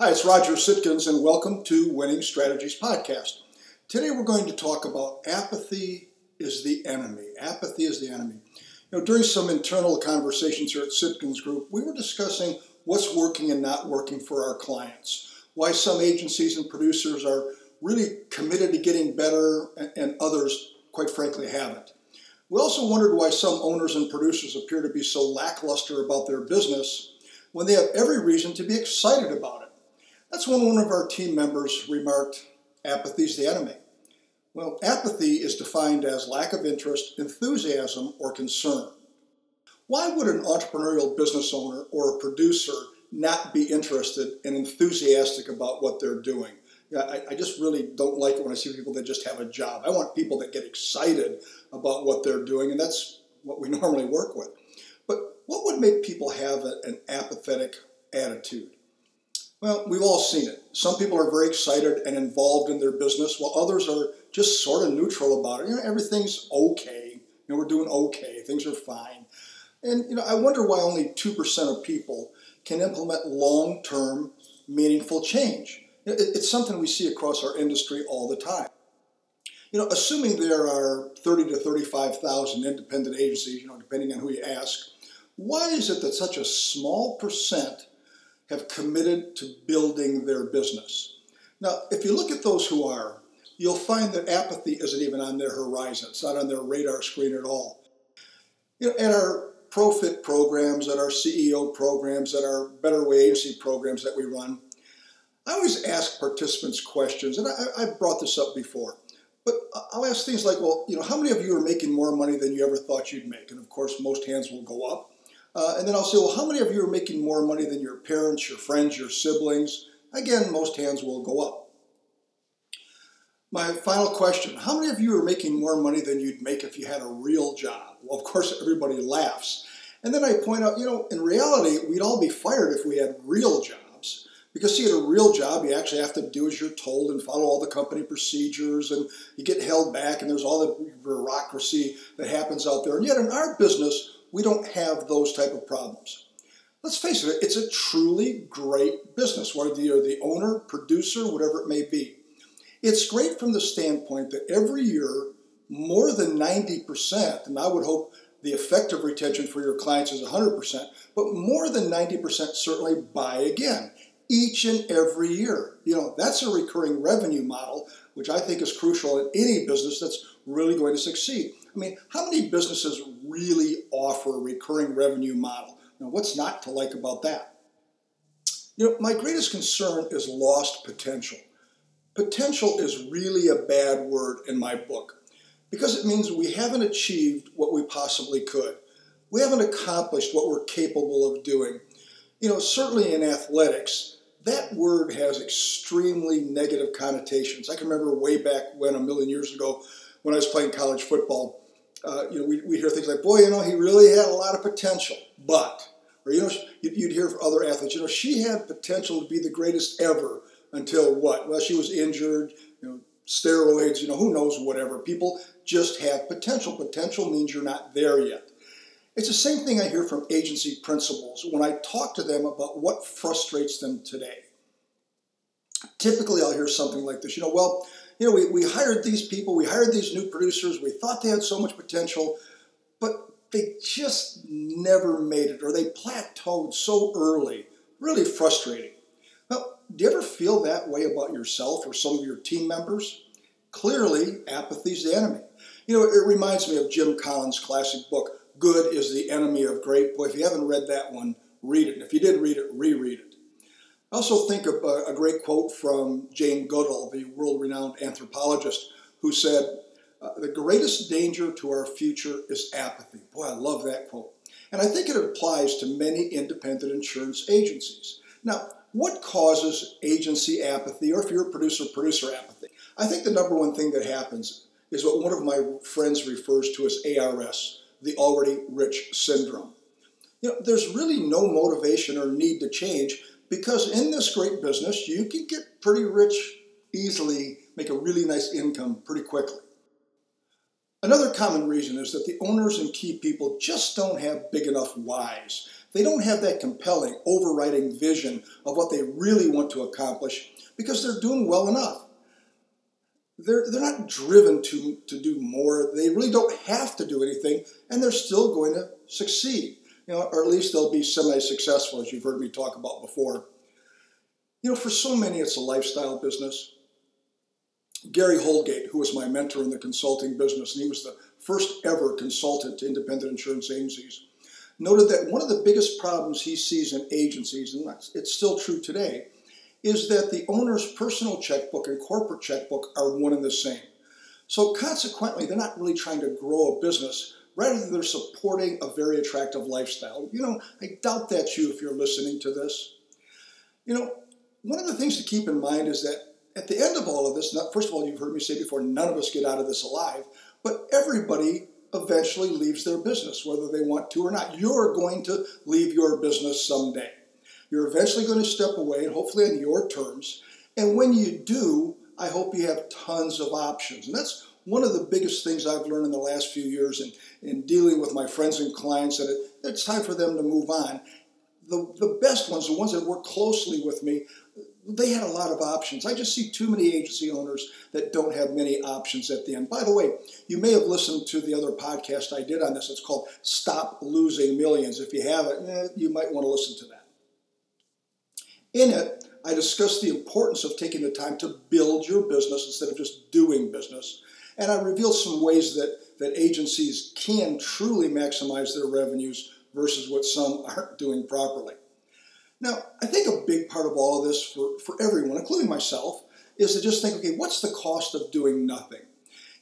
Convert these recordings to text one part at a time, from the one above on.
Hi, it's Roger Sitkins, and welcome to Winning Strategies Podcast. Today we're going to talk about apathy is the enemy. Apathy is the enemy. You know, during some internal conversations here at Sitkins Group, we were discussing what's working and not working for our clients, why some agencies and producers are really committed to getting better and others, quite frankly, haven't. We also wondered why some owners and producers appear to be so lackluster about their business when they have every reason to be excited about it. That's when one of our team members remarked, apathy is the enemy. Well, apathy is defined as lack of interest, enthusiasm, or concern. Why would an entrepreneurial business owner or a producer not be interested and enthusiastic about what they're doing? I, I, just really don't like it when I see people that just have a job. I want people that get excited about what they're doing, and that's what we normally work with. But what would make people have a, an apathetic attitude? Well, we've all seen it. Some people are very excited and involved in their business, while others are just sort of neutral about it. You know, everything's okay. You know, we're doing okay. Things are fine. And you know, I wonder why only two percent of people can implement long-term, meaningful change. It's something we see across our industry all the time. You know, assuming there are 30 to 35,000 independent agencies, you know, depending on who you ask, why is it that such a small percent have committed to building their business. Now, if you look at those who are, you'll find that apathy isn't even on their horizon. It's not on their radar screen at all. You know, at our Profit programs, at our CEO programs, at our Better Way Agency programs that we run, I always ask participants questions, and I, have brought this up before. But I'll ask things like, well, you know, how many of you are making more money than you ever thought you'd make? And of course, most hands will go up. Uh, and then I'll say, well, how many of you are making more money than your parents, your friends, your siblings? Again, most hands will go up. My final question How many of you are making more money than you'd make if you had a real job? Well, of course, everybody laughs. And then I point out, you know, in reality, we'd all be fired if we had real jobs. Because, see, at a real job, you actually have to do as you're told and follow all the company procedures, and you get held back, and there's all the bureaucracy that happens out there. And yet, in our business, we don't have those type of problems. Let's face it, it's a truly great business, whether you're the owner, producer, whatever it may be. It's great from the standpoint that every year, more than 90%, and I would hope the effective retention for your clients is 100%, but more than 90% certainly buy again each and every year. You know, that's a recurring revenue model, which I think is crucial in any business that's really going to succeed. I mean, how many businesses really offer a recurring revenue model? Now, what's not to like about that? You know, my greatest concern is lost potential. Potential is really a bad word in my book because it means we haven't achieved what we possibly could. We haven't accomplished what we're capable of doing. You know, certainly in athletics, that word has extremely negative connotations. I can remember way back when, a million years ago, when I was playing college football, uh, you know, we, we hear things like, boy, you know, he really had a lot of potential, but, or, you know, you'd hear from other athletes, you know, she had potential to be the greatest ever until what? Well, she was injured, you know, steroids, you know, who knows, whatever. People just have potential. Potential means you're not there yet. It's the same thing I hear from agency principals when I talk to them about what frustrates them today. Typically, I'll hear something like this, you know, well, you know, we, we hired these people, we hired these new producers, we thought they had so much potential, but they just never made it or they plateaued so early. Really frustrating. Well, do you ever feel that way about yourself or some of your team members? Clearly, apathy's the enemy. You know, it reminds me of Jim Collins' classic book, Good is the Enemy of Great. Boy, if you haven't read that one, read it. And if you did read it, reread it. I also think of a, great quote from Jane Goodall, the world renowned anthropologist, who said, uh, The greatest danger to our future is apathy. Boy, I love that quote. And I think it applies to many independent insurance agencies. Now, what causes agency apathy, or if you're a producer, producer apathy? I think the number one thing that happens is what one of my friends refers to as ARS, the already rich syndrome. You know, there's really no motivation or need to change because in this great business, you can get pretty rich easily, make a really nice income pretty quickly. Another common reason is that the owners and key people just don't have big enough whys. They don't have that compelling, overriding vision of what they really want to accomplish because they're doing well enough. They're, they're not driven to, to do more. They really don't have to do anything, and they're still going to succeed. You know, or at least they'll be semi-successful, as you've heard me talk about before. You know, for so many, it's a lifestyle business. Gary Holgate, who was my mentor in the consulting business, and he was the first ever consultant to independent insurance agencies, noted that one of the biggest problems he sees in agencies, and it's still true today, is that the owner's personal checkbook and corporate checkbook are one and the same. So consequently, they're not really trying to grow a business. Rather, they're supporting a very attractive lifestyle. You know, I doubt that's you if you're listening to this. You know, one of the things to keep in mind is that at the end of all of this, first of all, you've heard me say before, none of us get out of this alive, but everybody eventually leaves their business, whether they want to or not. You're going to leave your business someday. You're eventually going to step away, and hopefully on your terms. And when you do, I hope you have tons of options. And that's one of the biggest things I've learned in the last few years in, in dealing with my friends and clients that it, it's time for them to move on. The, the best ones, the ones that work closely with me, they had a lot of options. I just see too many agency owners that don't have many options at the end. By the way, you may have listened to the other podcast I did on this. It's called Stop Losing Millions. If you haven't, eh, you might want to listen to that. In it, I discuss the importance of taking the time to build your business instead of just doing business. And I reveal some ways that, that agencies can truly maximize their revenues versus what some aren't doing properly. Now, I think a big part of all of this for, for everyone, including myself, is to just think okay, what's the cost of doing nothing?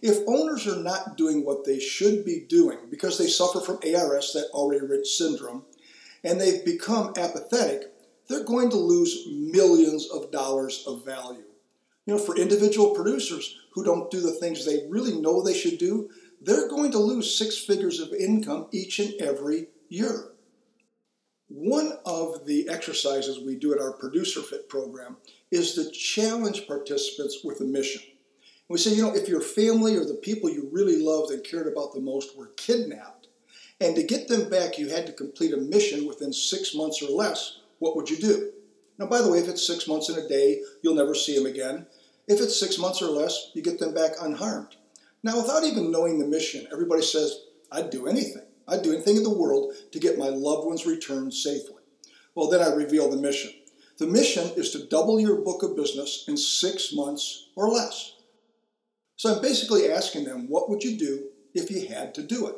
If owners are not doing what they should be doing because they suffer from ARS, that already rich syndrome, and they've become apathetic, they're going to lose millions of dollars of value. You know, for individual producers who don't do the things they really know they should do, they're going to lose six figures of income each and every year. One of the exercises we do at our Producer Fit program is to challenge participants with a mission. We say, you know, if your family or the people you really loved and cared about the most were kidnapped, and to get them back, you had to complete a mission within six months or less, what would you do? Now, by the way, if it's six months and a day, you'll never see them again. If it's six months or less, you get them back unharmed. Now, without even knowing the mission, everybody says, I'd do anything. I'd do anything in the world to get my loved ones returned safely. Well, then I reveal the mission. The mission is to double your book of business in six months or less. So I'm basically asking them, what would you do if you had to do it?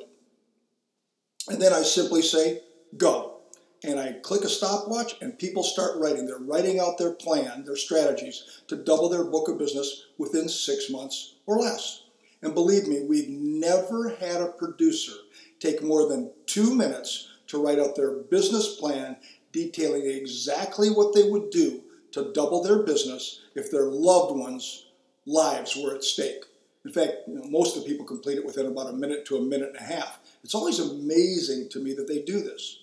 And then I simply say, go. And I click a stopwatch, and people start writing. They're writing out their plan, their strategies to double their book of business within six months or less. And believe me, we've never had a producer take more than two minutes to write out their business plan detailing exactly what they would do to double their business if their loved ones' lives were at stake. In fact, you know, most of the people complete it within about a minute to a minute and a half. It's always amazing to me that they do this.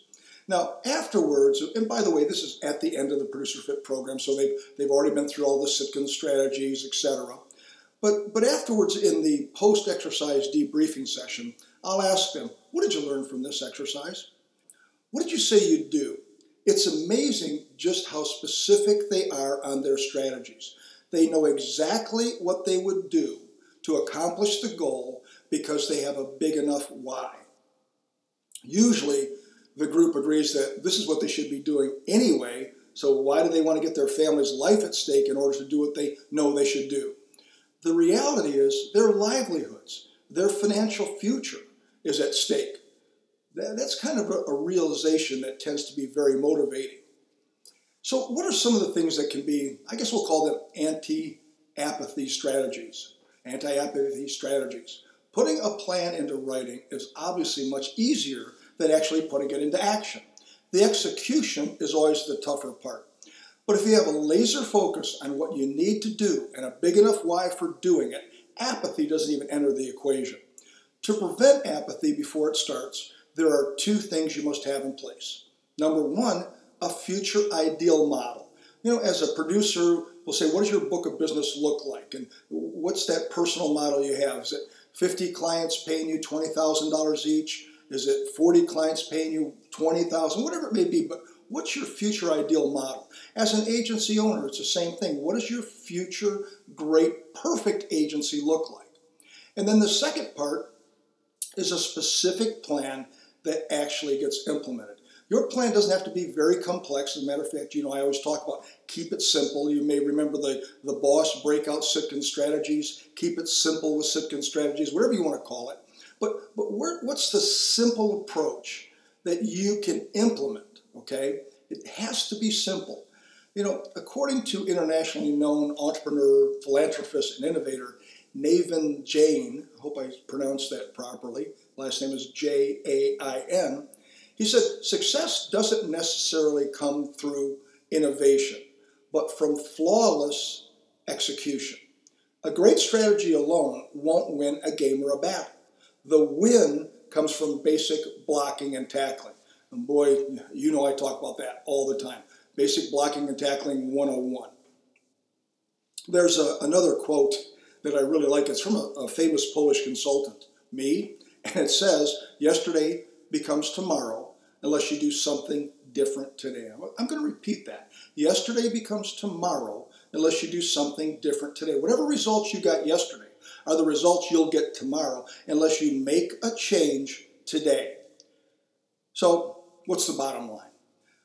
Now, afterwards, and by the way, this is at the end of the Producer Fit program, so they've, they've already been through all the Sitkin strategies, etc. But, but afterwards, in the post exercise debriefing session, I'll ask them, What did you learn from this exercise? What did you say you'd do? It's amazing just how specific they are on their strategies. They know exactly what they would do to accomplish the goal because they have a big enough why. Usually, the group agrees that this is what they should be doing anyway, so why do they want to get their family's life at stake in order to do what they know they should do? The reality is their livelihoods, their financial future is at stake. That's kind of a, realization that tends to be very motivating. So, what are some of the things that can be, I guess we'll call them anti apathy strategies? Anti apathy strategies. Putting a plan into writing is obviously much easier than actually putting it into action. The execution is always the tougher part. But if you have a laser focus on what you need to do and a big enough why for doing it, apathy doesn't even enter the equation. To prevent apathy before it starts, there are two things you must have in place. Number one, a future ideal model. You know, as a producer, we'll say, what does your book of business look like? And what's that personal model you have? Is it 50 clients paying you $20,000 each? Is it 40 clients paying you 20,000? Whatever it may be, but what's your future ideal model? As an agency owner, it's the same thing. What does your future great perfect agency look like? And then the second part is a specific plan that actually gets implemented. Your plan doesn't have to be very complex. As a matter of fact, you know, I always talk about keep it simple. You may remember the, the boss breakout Sitkin strategies. Keep it simple with Sitkin strategies, whatever you want to call it. But, but where, what's the simple approach that you can implement, okay? It has to be simple. You know, according to internationally known entrepreneur, philanthropist, and innovator Naveen Jain, I hope I pronounced that properly, last name is J A I N, he said success doesn't necessarily come through innovation, but from flawless execution. A great strategy alone won't win a game or a battle. The win comes from basic blocking and tackling. And boy, you know I talk about that all the time. Basic blocking and tackling 101. There's a, another quote that I really like. It's from a, a famous Polish consultant, me, and it says, Yesterday becomes tomorrow unless you do something different today. I'm going to repeat that. Yesterday becomes tomorrow unless you do something different today. Whatever results you got yesterday are the results you'll get tomorrow unless you make a change today. So, what's the bottom line?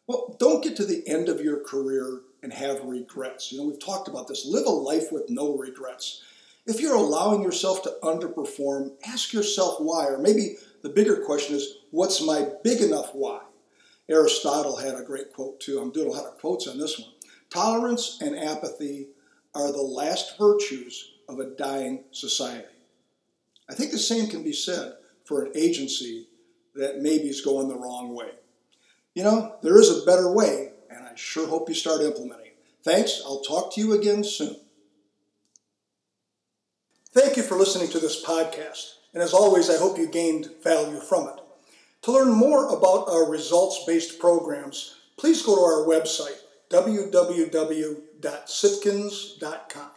Well, don't get to the end of your career and have regrets. You know, we've talked about this. Live a life with no regrets. If you're allowing yourself to underperform, ask yourself why. Or maybe the bigger question is, what's my big enough why? Aristotle had a great quote too. I'm doing a lot of quotes on this one. Tolerance and apathy are the last virtues of a dying society. I think the same can be said for an agency that maybe is going the wrong way. You know, there is a better way, and I sure hope you start implementing it. Thanks. I'll talk to you again soon. Thank you for listening to this podcast. And as always, I hope you gained value from it. To learn more about our results based programs, please go to our website, www.sitkins.com.